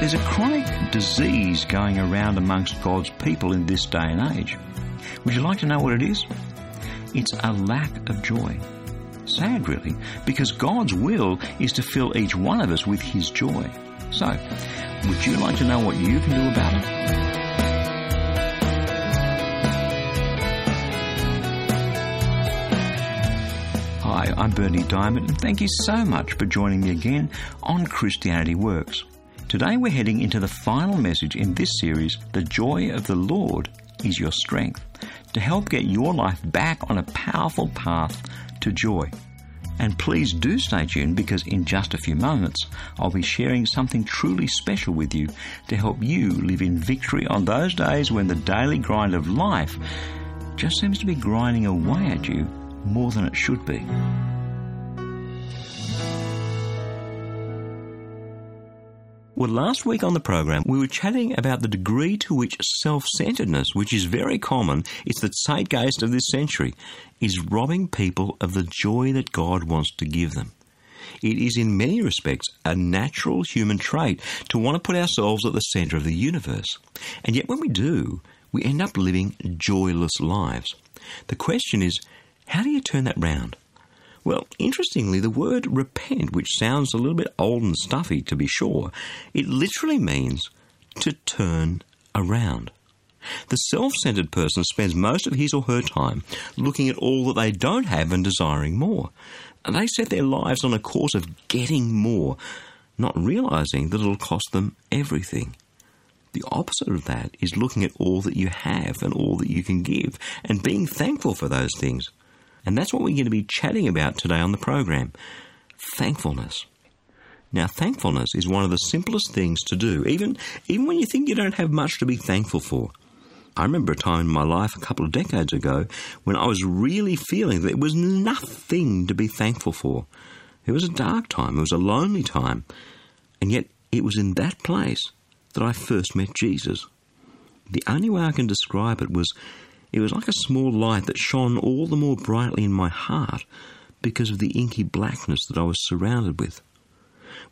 There's a chronic disease going around amongst God's people in this day and age. Would you like to know what it is? It's a lack of joy. Sad, really, because God's will is to fill each one of us with His joy. So, would you like to know what you can do about it? Hi, I'm Berni Dymet, and thank you so much for joining me again on Christianity Works. Today we're heading into the final message in this series, The Joy of the Lord is Your Strength, to help get your life back on a powerful path to joy. And please do stay tuned because in just a few moments I'll be sharing something truly special with you to help you live in victory on those days when the daily grind of life just seems to be grinding away at you more than it should be. Well, last week on the program, we were chatting about the degree to which self centeredness, which is very common, it's the zeitgeist of this century, is robbing people of the joy that God wants to give them. It is, in many respects, a natural human trait to want to put ourselves at the center of the universe. And yet, when we do, we end up living joyless lives. The question is, how do you turn that round? Well, interestingly, the word repent, which sounds a little bit old and stuffy to be sure, it literally means to turn around. The self centered person spends most of his or her time looking at all that they don't have and desiring more. And they set their lives on a course of getting more, not realizing that it'll cost them everything. The opposite of that is looking at all that you have and all that you can give and being thankful for those things. And that's what we're going to be chatting about today on the program thankfulness. Now, thankfulness is one of the simplest things to do, even, even when you think you don't have much to be thankful for. I remember a time in my life a couple of decades ago when I was really feeling that there was nothing to be thankful for. It was a dark time, it was a lonely time, and yet it was in that place that I first met Jesus. The only way I can describe it was it was like a small light that shone all the more brightly in my heart because of the inky blackness that I was surrounded with.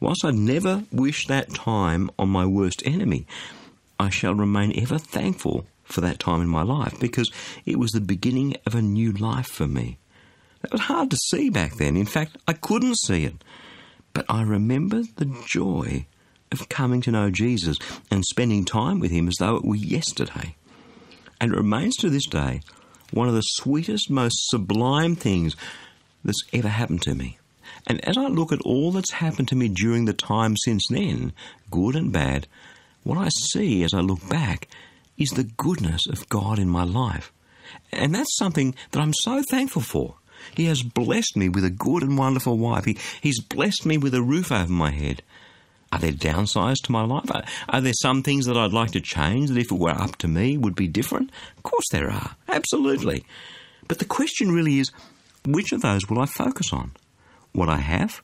Whilst I'd never wish that time on my worst enemy, I shall remain ever thankful for that time in my life because it was the beginning of a new life for me. That was hard to see back then. In fact, I couldn't see it. But I remember the joy of coming to know Jesus and spending time with Him as though it were yesterday and it remains to this day one of the sweetest, most sublime things that's ever happened to me. And as I look at all that's happened to me during the time since then, good and bad, what I see as I look back is the goodness of God in my life. And that's something that I'm so thankful for. He has blessed me with a good and wonderful wife. He, he's blessed me with a roof over my head. Are there downsides to my life? Are, are, there some things that I'd like to change that if it were up to me would be different? Of course there are. Absolutely. But the question really is which of those will I focus on? What I have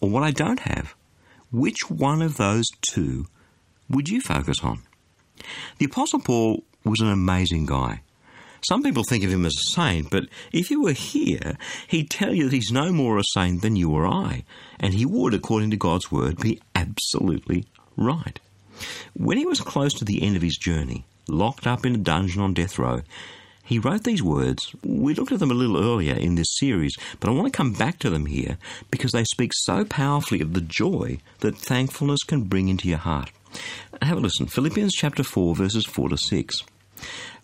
or what I don't have? Which one of those two would you focus on? The Apostle Paul was an amazing guy. Some people think of him as a saint, but if he were here, he'd tell you that he's no more a saint than you or I, and he would, according to God's word, be absolutely right. When he was close to the end of his journey, locked up in a dungeon on death row, he wrote these words. We looked at them a little earlier in this series, but I want to come back to them here because they speak so powerfully of the joy that thankfulness can bring into your heart. Have a listen. Philippians chapter 4, verses 4 to 6.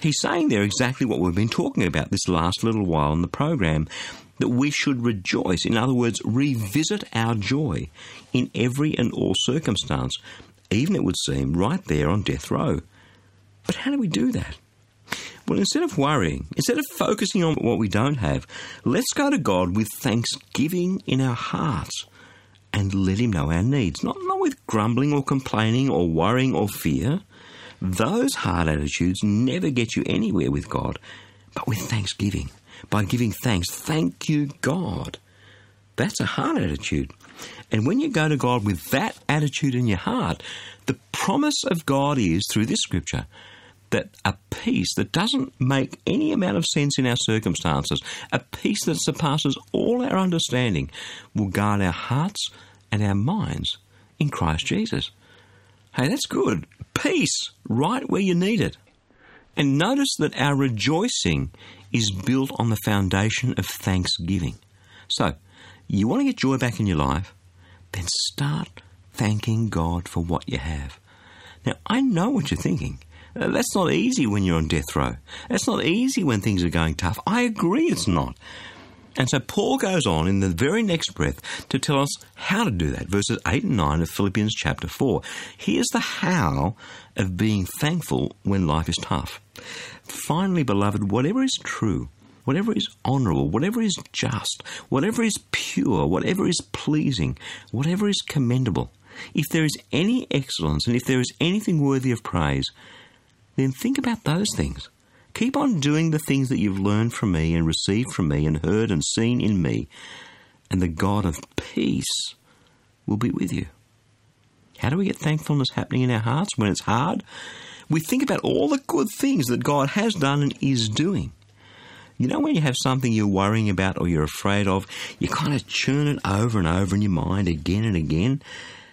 He's saying there exactly what we've been talking about this last little while in the program that we should rejoice. In other words, revisit our joy in every and all circumstance, even it would seem right there on death row. But how do we do that? Well, instead of worrying, instead of focusing on what we don't have, let's go to God with thanksgiving in our hearts and let Him know our needs. Not, not with grumbling or complaining or worrying or fear. Those hard attitudes never get you anywhere with God, but with thanksgiving by giving thanks. Thank you, God. That's a hard attitude. And when you go to God with that attitude in your heart, the promise of God is through this scripture that a peace that doesn't make any amount of sense in our circumstances, a peace that surpasses all our understanding, will guard our hearts and our minds in Christ Jesus. Hey, that's good. Peace right where you need it. And notice that our rejoicing is built on the foundation of thanksgiving. So, you want to get joy back in your life? Then start thanking God for what you have. Now, I know what you're thinking. Uh, that's not easy when you're on death row. That's not easy when things are going tough. I agree it's not. And so Paul goes on in the very next breath to tell us how to do that. Verses 8 and 9 of Philippians chapter 4. Here's the how of being thankful when life is tough. Finally, beloved, whatever is true, whatever is honourable, whatever is just, whatever is pure, whatever is pleasing, whatever is commendable, if there is any excellence and if there is anything worthy of praise, then think about those things. Keep on doing the things that you've learned from me and received from me and heard and seen in me, and the God of peace will be with you. How do we get thankfulness happening in our hearts when it's hard? We think about all the good things that God has done and is doing. You know, when you have something you're worrying about or you're afraid of, you kind of churn it over and over in your mind again and again.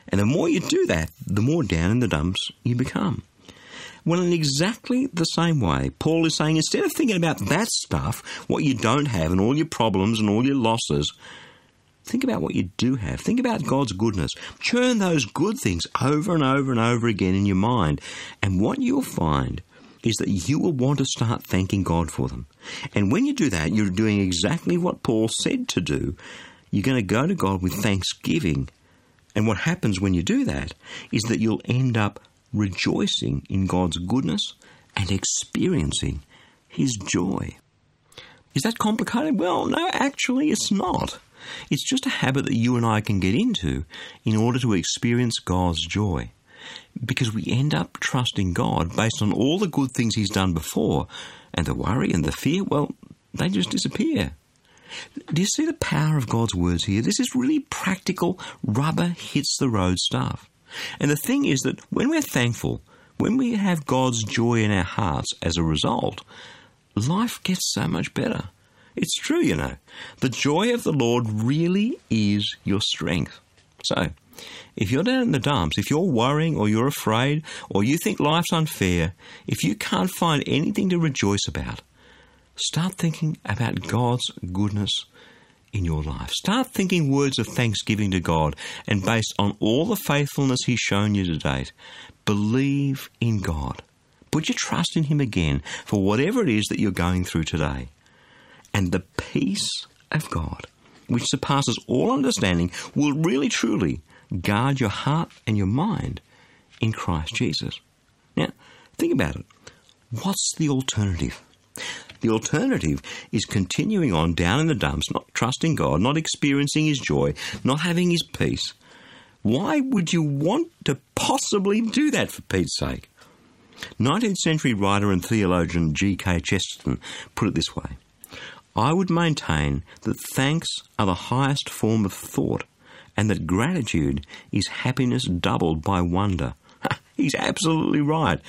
And the more you do that, the more down in the dumps you become. Well, in exactly the same way, Paul is saying instead of thinking about that stuff, what you don't have, and all your problems and all your losses, think about what you do have. Think about God's goodness. Churn those good things over and over and over again in your mind. And what you'll find is that you will want to start thanking God for them. And when you do that, you're doing exactly what Paul said to do. You're going to go to God with thanksgiving. And what happens when you do that is that you'll end up rejoicing in God's goodness and experiencing His joy. Is that complicated? Well, no, actually, it's not. It's just a habit that you and I can get into in order to experience God's joy. Because we end up trusting God based on all the good things He's done before, and the worry and the fear, well, they just disappear. Do you see the power of God's words here? This is really practical, rubber hits the road stuff. And the thing is that when we're thankful, when we have God's joy in our hearts as a result, life gets so much better. It's true, you know. The joy of the Lord really is your strength. So, if you're down in the dumps, if you're worrying or you're afraid or you think life's unfair, if you can't find anything to rejoice about, start thinking about God's goodness in your life. Start thinking words of thanksgiving to God, and based on all the faithfulness He's shown you to date, believe in God. Put your trust in Him again for whatever it is that you're going through today. And the peace of God, which surpasses all understanding, will really truly guard your heart and your mind in Christ Jesus. Now, think about it. What's the alternative? The alternative is continuing on down in the dumps, not trusting God, not experiencing His joy, not having His peace. Why would you want to possibly do that for Pete's sake? 19th century writer and theologian G.K. Chesterton put it this way I would maintain that thanks are the highest form of thought, and that gratitude is happiness doubled by wonder. He's absolutely right.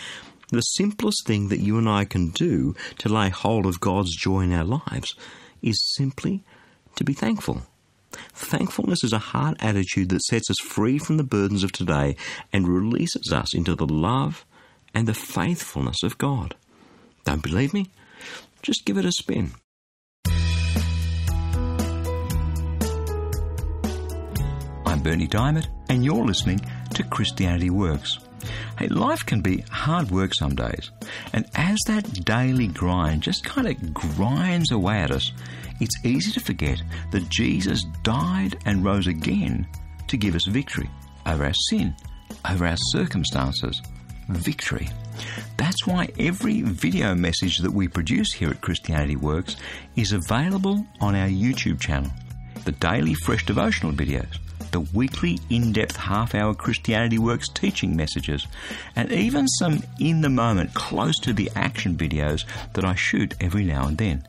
The simplest thing that you and I can do to lay hold of God's joy in our lives is simply to be thankful. Thankfulness is a heart attitude that sets us free from the burdens of today and releases us into the love and the faithfulness of God. Don't believe me? Just give it a spin. I'm Berni Dymet, and you're listening to Christianity Works. Hey, life can be hard work some days. And as that daily grind just kind of grinds away at us, it's easy to forget that Jesus died and rose again to give us victory over our sin, over our circumstances. Victory. That's why every video message that we produce here at Christianity Works is available on our YouTube channel. The daily fresh devotional videos the weekly in depth half hour Christianity Works teaching messages, and even some in the moment, close to the action videos that I shoot every now and then.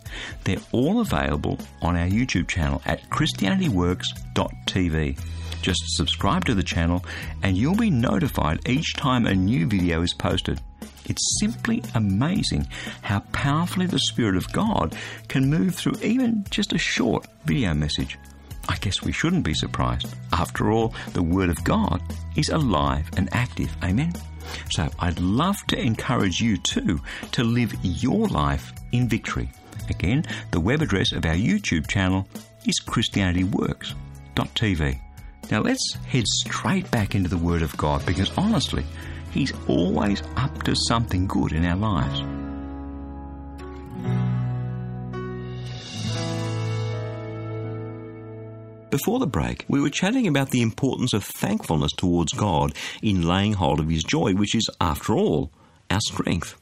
They're all available on our YouTube channel at ChristianityWorks.tv. Just subscribe to the channel and you'll be notified each time a new video is posted. It's simply amazing how powerfully the Spirit of God can move through even just a short video message. I guess we shouldn't be surprised. After all, the Word of God is alive and active. Amen? So I'd love to encourage you too to live your life in victory. Again, the web address of our YouTube channel is ChristianityWorks.tv. Now let's head straight back into the Word of God because honestly, He's always up to something good in our lives. Before the break, we were chatting about the importance of thankfulness towards God in laying hold of His joy, which is, after all, our strength.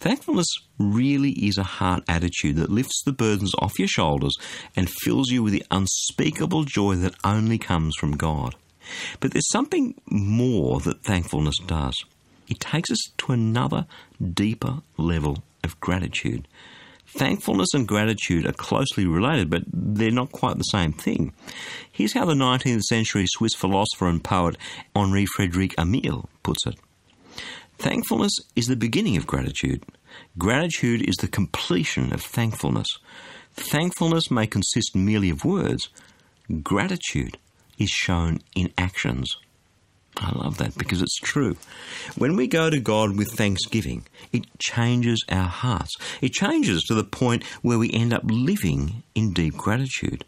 Thankfulness really is a heart attitude that lifts the burdens off your shoulders and fills you with the unspeakable joy that only comes from God. But there's something more that thankfulness does. It takes us to another, deeper level of gratitude. Thankfulness and gratitude are closely related, but they're not quite the same thing. Here's how the 19th century Swiss philosopher and poet Henri Frederic Amiel puts it Thankfulness is the beginning of gratitude. Gratitude is the completion of thankfulness. Thankfulness may consist merely of words. Gratitude is shown in actions. I love that because it's true. When we go to God with thanksgiving, it changes our hearts. It changes to the point where we end up living in deep gratitude.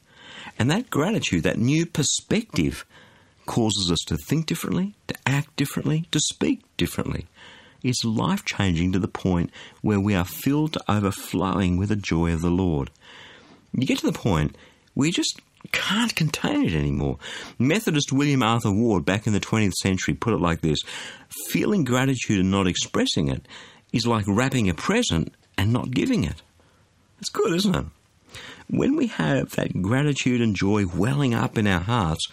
And that gratitude, that new perspective, causes us to think differently, to act differently, to speak differently. It's life changing to the point where we are filled to overflowing with the joy of the Lord. You get to the point where you just can't contain it anymore. Methodist William Arthur Ward back in the 20th century put it like this Feeling gratitude and not expressing it is like wrapping a present and not giving it. It's good, isn't it? When we have that gratitude and joy welling up in our hearts,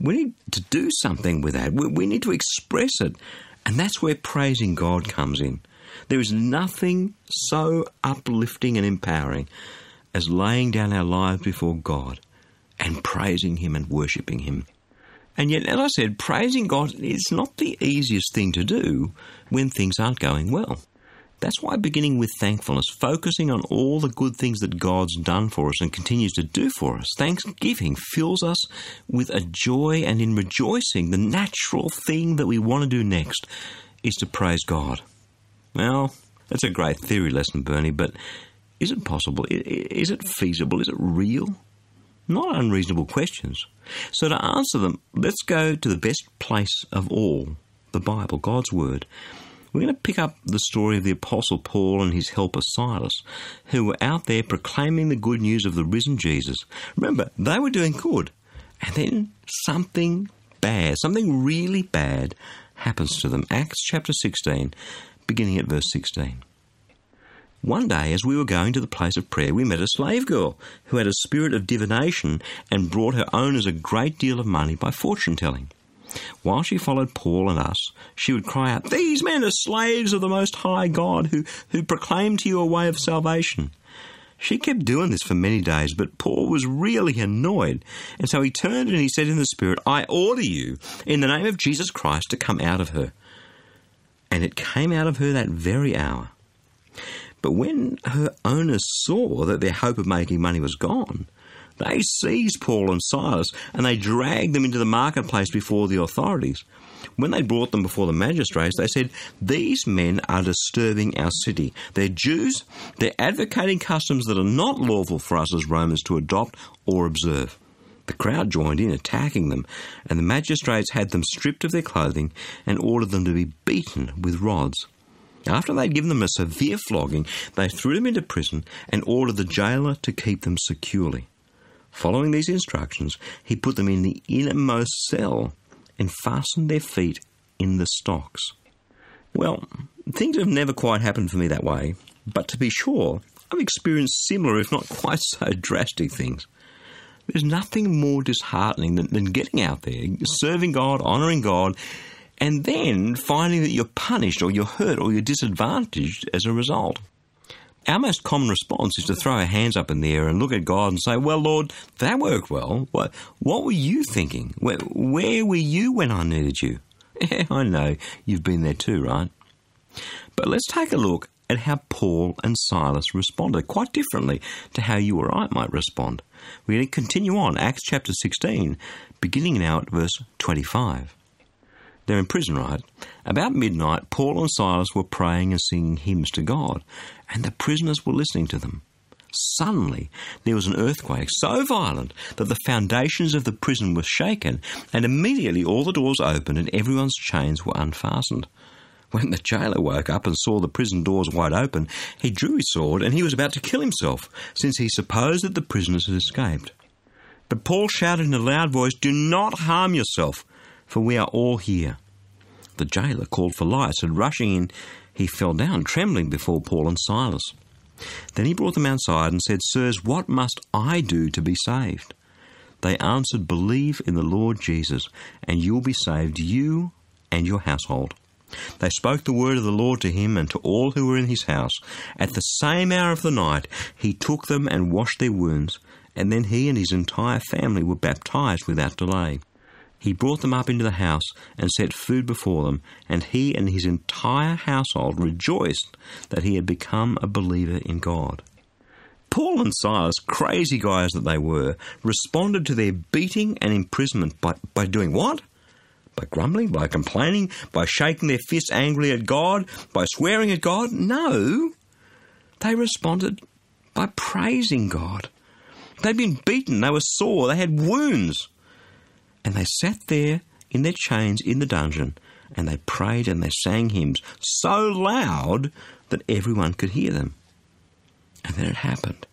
we need to do something with that. We need to express it. And that's where praising God comes in. There is nothing so uplifting and empowering as laying down our lives before God and praising Him and worshipping Him. And yet, as I said, praising God is not the easiest thing to do when things aren't going well. That's why beginning with thankfulness, focusing on all the good things that God's done for us and continues to do for us, thanksgiving fills us with a joy and in rejoicing, the natural thing that we want to do next is to praise God. Well, that's a great theory lesson, Berni, but is it possible? Is it feasible? Is it real? Not unreasonable questions. So, to answer them, let's go to the best place of all the Bible, God's Word. We're going to pick up the story of the Apostle Paul and his helper Silas, who were out there proclaiming the good news of the risen Jesus. Remember, they were doing good, and then something bad, something really bad, happens to them. Acts chapter 16, beginning at verse 16. One day, as we were going to the place of prayer, we met a slave girl who had a spirit of divination and brought her owners a great deal of money by fortune telling. While she followed Paul and us, she would cry out, These men are slaves of the Most High God who, who proclaim to you a way of salvation. She kept doing this for many days, but Paul was really annoyed. And so he turned and he said in the Spirit, I order you, in the name of Jesus Christ, to come out of her. And it came out of her that very hour. But when her owners saw that their hope of making money was gone, they seized Paul and Silas and they dragged them into the marketplace before the authorities. When they brought them before the magistrates, they said, These men are disturbing our city. They're Jews, they're advocating customs that are not lawful for us as Romans to adopt or observe. The crowd joined in, attacking them, and the magistrates had them stripped of their clothing and ordered them to be beaten with rods. After they'd given them a severe flogging, they threw them into prison and ordered the jailer to keep them securely. Following these instructions, he put them in the innermost cell and fastened their feet in the stocks. Well, things have never quite happened for me that way, but to be sure, I've experienced similar, if not quite so drastic things. There's nothing more disheartening than, than getting out there, serving God, honouring God, and then finding that you're punished or you're hurt or you're disadvantaged as a result. Our most common response is to throw our hands up in the air and look at God and say, Well, Lord, that worked well. What, what were you thinking? Where, where were you when I needed you? Yeah, I know. You've been there too, right? But let's take a look at how Paul and Silas responded, quite differently to how you or I might respond. We're going to continue on, Acts chapter 16, beginning now at verse 25. They're in prison, right? About midnight, Paul and Silas were praying and singing hymns to God, and the prisoners were listening to them. Suddenly, there was an earthquake so violent that the foundations of the prison were shaken, and immediately all the doors opened and everyone's chains were unfastened. When the jailer woke up and saw the prison doors wide open, he drew his sword and he was about to kill himself, since he supposed that the prisoners had escaped. But Paul shouted in a loud voice, Do not harm yourself, for we are all here. The jailer called for lights, and rushing in, he fell down, trembling before Paul and Silas. Then he brought them outside and said, Sirs, what must I do to be saved? They answered, Believe in the Lord Jesus, and you will be saved, you and your household. They spoke the word of the Lord to him and to all who were in his house. At the same hour of the night, he took them and washed their wounds, and then he and his entire family were baptized without delay. He brought them up into the house and set food before them, and he and his entire household rejoiced that he had become a believer in God. Paul and Silas, crazy guys that they were, responded to their beating and imprisonment by, by doing what? By grumbling, by complaining, by shaking their fists angrily at God, by swearing at God? No. They responded by praising God. They'd been beaten, they were sore, they had wounds. And they sat there in their chains in the dungeon, and they prayed and they sang hymns so loud that everyone could hear them. And then it happened.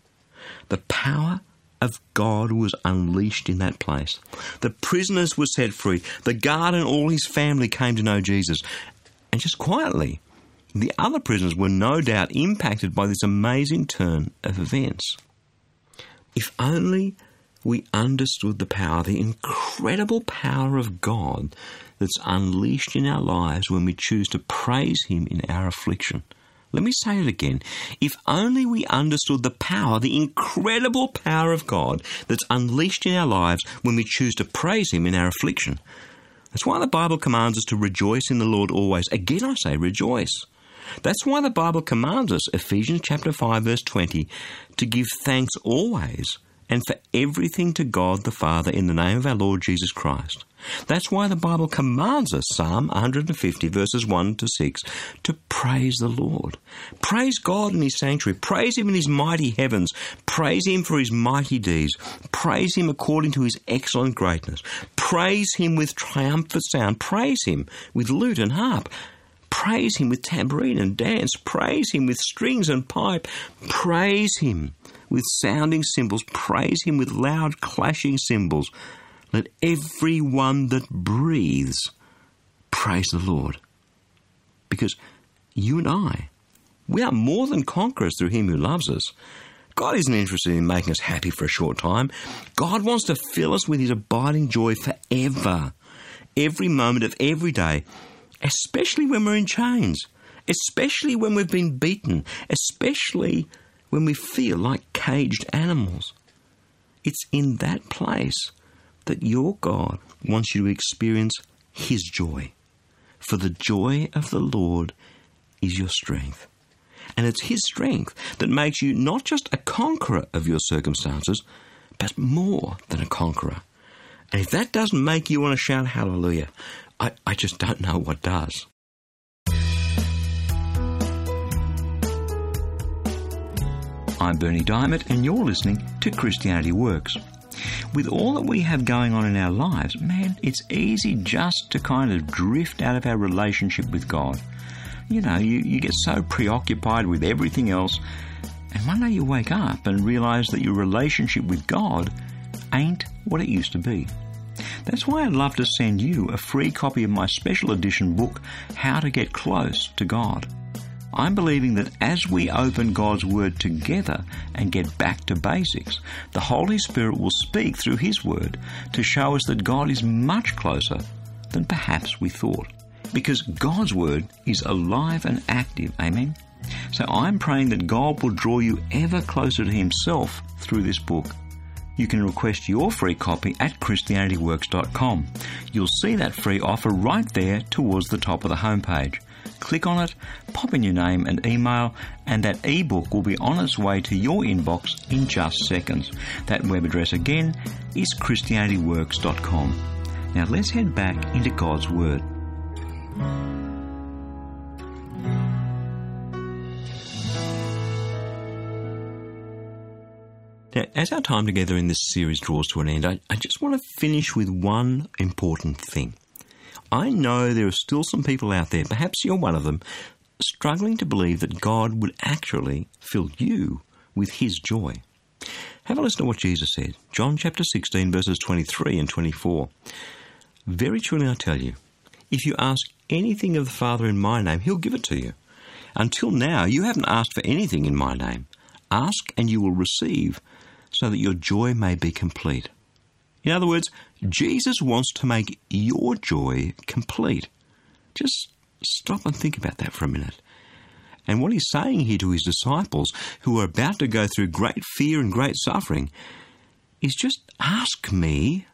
The power of God was unleashed in that place. The prisoners were set free. The guard and all his family came to know Jesus. And just quietly, the other prisoners were no doubt impacted by this amazing turn of events. If only we understood the power, the incredible power of God that's unleashed in our lives when we choose to praise Him in our affliction. Let me say it again. If only we understood the power, the incredible power of God that's unleashed in our lives when we choose to praise Him in our affliction. That's why the Bible commands us to rejoice in the Lord always. Again, I say rejoice. That's why the Bible commands us, Ephesians chapter 5 verse 20, to give thanks always and for everything to God the Father in the name of our Lord Jesus Christ. That's why the Bible commands us, Psalm 150, verses 1 to 6, to praise the Lord. Praise God in His sanctuary. Praise Him in His mighty heavens. Praise Him for His mighty deeds. Praise Him according to His excellent greatness. Praise Him with triumphant sound. Praise Him with lute and harp. Praise Him with tambourine and dance. Praise Him with strings and pipe. Praise Him with sounding cymbals. Praise Him with loud clashing cymbals. Let everyone that breathes praise the Lord. Because you and I, we are more than conquerors through Him who loves us. God isn't interested in making us happy for a short time. God wants to fill us with His abiding joy forever, every moment of every day, especially when we're in chains, especially when we've been beaten, especially when we feel like caged animals. It's in that place that your God wants you to experience His joy. For the joy of the Lord is your strength. And it's His strength that makes you not just a conqueror of your circumstances, but more than a conqueror. And if that doesn't make you want to shout hallelujah, I, I just don't know what does. I'm Berni Dymet, and you're listening to Christianity Works. With all that we have going on in our lives, man, it's easy just to kind of drift out of our relationship with God. You know, you, you get so preoccupied with everything else, and one day you wake up and realize that your relationship with God ain't what it used to be. That's why I'd love to send you a free copy of my special edition book, How to Get Close to God. I'm believing that as we open God's Word together and get back to basics, the Holy Spirit will speak through His Word to show us that God is much closer than perhaps we thought. Because God's Word is alive and active, amen? So I'm praying that God will draw you ever closer to Himself through this book. You can request your free copy at ChristianityWorks.com. You'll see that free offer right there towards the top of the homepage. Click on it, pop in your name and email, and that ebook will be on its way to your inbox in just seconds. That web address again is ChristianityWorks.com. Now let's head back into God's Word. Now, as our time together in this series draws to an end, I, I just want to finish with one important thing. I know there are still some people out there, perhaps you're one of them, struggling to believe that God would actually fill you with His joy. Have a listen to what Jesus said. John chapter 16, verses 23 and 24. Very truly I tell you, if you ask anything of the Father in my name, He'll give it to you. Until now, you haven't asked for anything in my name. Ask and you will receive, so that your joy may be complete. In other words, Jesus wants to make your joy complete. Just stop and think about that for a minute. And what he's saying here to his disciples, who are about to go through great fear and great suffering, is just ask me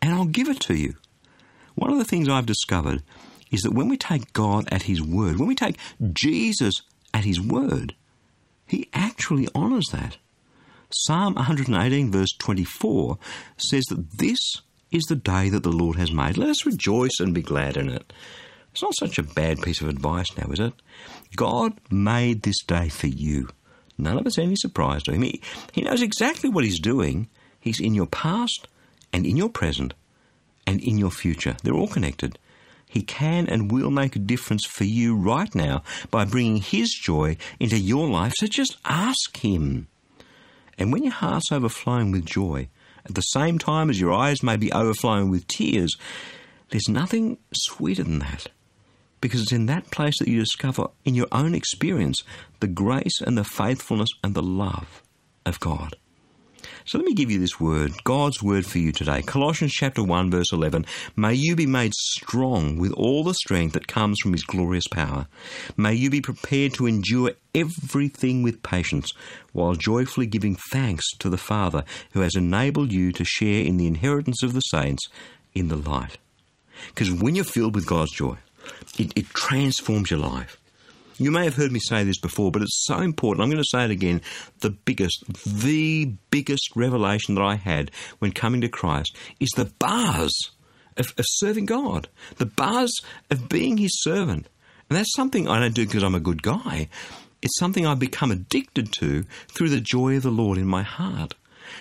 and I'll give it to you. One of the things I've discovered is that when we take God at his word, when we take Jesus at his word, he actually honours that. Psalm 118, verse 24, says that this is the day that the Lord has made. Let us rejoice and be glad in it. It's not such a bad piece of advice now, is it? God made this day for you. None of it's any surprise to him. He, he knows exactly what he's doing. He's in your past and in your present and in your future. They're all connected. He can and will make a difference for you right now by bringing His joy into your life. So just ask Him. And when your heart's overflowing with joy, at the same time as your eyes may be overflowing with tears, there's nothing sweeter than that. Because it's in that place that you discover in your own experience the grace and the faithfulness and the love of God. So let me give you this word, God's word for you today. Colossians chapter 1 verse 11. May you be made strong with all the strength that comes from his glorious power. May you be prepared to endure everything with patience while joyfully giving thanks to the Father who has enabled you to share in the inheritance of the saints in the light. Because when you're filled with God's joy, it, it transforms your life. You may have heard me say this before, but it's so important. I'm going to say it again. The biggest, the biggest revelation that I had when coming to Christ is the bars of, of serving God, the bars of being His servant. And that's something I don't do because I'm a good guy. It's something I've become addicted to through the joy of the Lord in my heart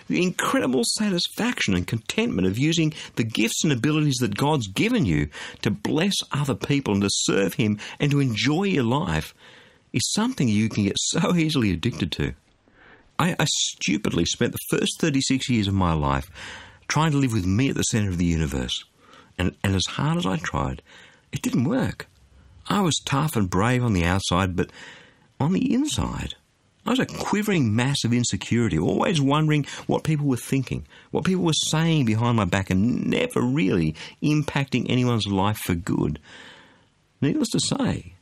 the incredible satisfaction and contentment of using the gifts and abilities that God's given you to bless other people and to serve Him and to enjoy your life is something you can get so easily addicted to. I, I stupidly spent the first 36 years of my life trying to live with me at the center of the universe. And, and as hard as I tried, it didn't work. I was tough and brave on the outside, but on the inside, I was a quivering mass of insecurity, always wondering what people were thinking, what people were saying behind my back, and never really impacting anyone's life for good. Needless to say,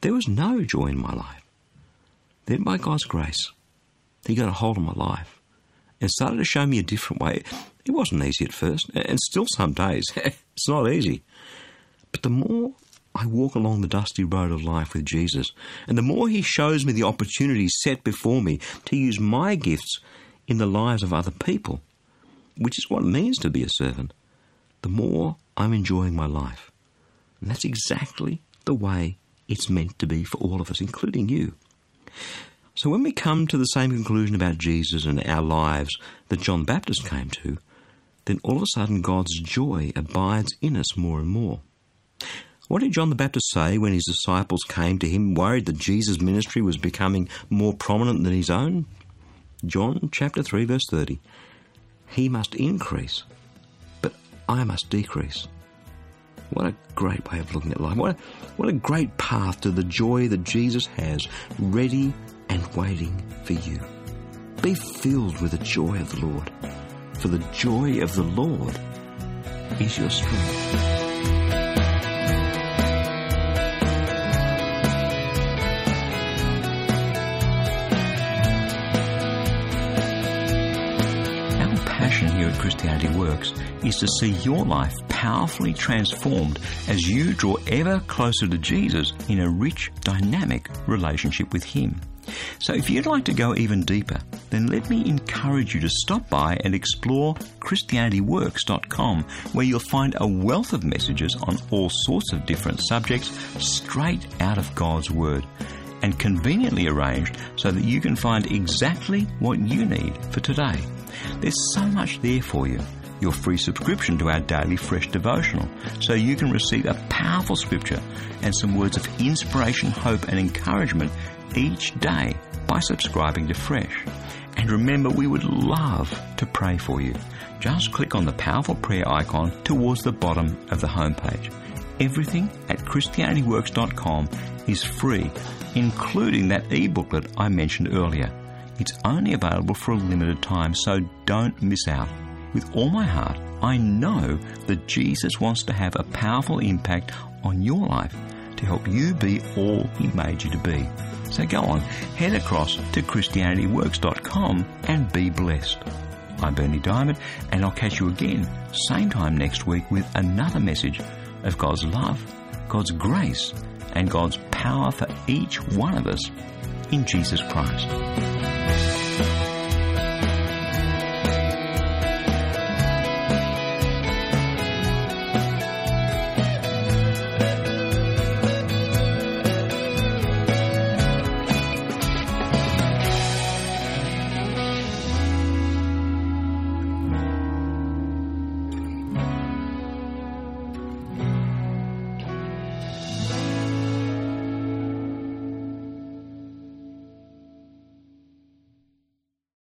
there was no joy in my life. Then, by God's grace, He got a hold of my life and started to show me a different way. It wasn't easy at first, and still some days it's not easy. But the more I walk along the dusty road of life with Jesus, and the more He shows me the opportunities set before me to use my gifts in the lives of other people, which is what it means to be a servant, the more I'm enjoying my life. And that's exactly the way it's meant to be for all of us, including you. So when we come to the same conclusion about Jesus and our lives that John Baptist came to, then all of a sudden God's joy abides in us more and more. What did John the Baptist say when his disciples came to him, worried that Jesus' ministry was becoming more prominent than his own? John chapter 3, verse 30. He must increase, but I must decrease. What a great way of looking at life. What a, what a great path to the joy that Jesus has ready and waiting for you. Be filled with the joy of the Lord, for the joy of the Lord is your strength. Christianity Works is to see your life powerfully transformed as you draw ever closer to Jesus in a rich, dynamic relationship with Him. So if you'd like to go even deeper, then let me encourage you to stop by and explore ChristianityWorks.com, where you'll find a wealth of messages on all sorts of different subjects straight out of God's Word and conveniently arranged so that you can find exactly what you need for today. There's so much there for you. Your free subscription to our daily fresh devotional, so you can receive a powerful scripture and some words of inspiration, hope, and encouragement each day by subscribing to Fresh. And remember, we would love to pray for you. Just click on the powerful prayer icon towards the bottom of the homepage. Everything at ChristianityWorks.com is free, including that e-booklet I mentioned earlier. It's only available for a limited time, so don't miss out. With all my heart, I know that Jesus wants to have a powerful impact on your life to help you be all He made you to be. So go on, head across to ChristianityWorks.com and be blessed. I'm Berni Dymet, and I'll catch you again, same time next week, with another message of God's love, God's grace, and God's power for each one of us in Jesus Christ.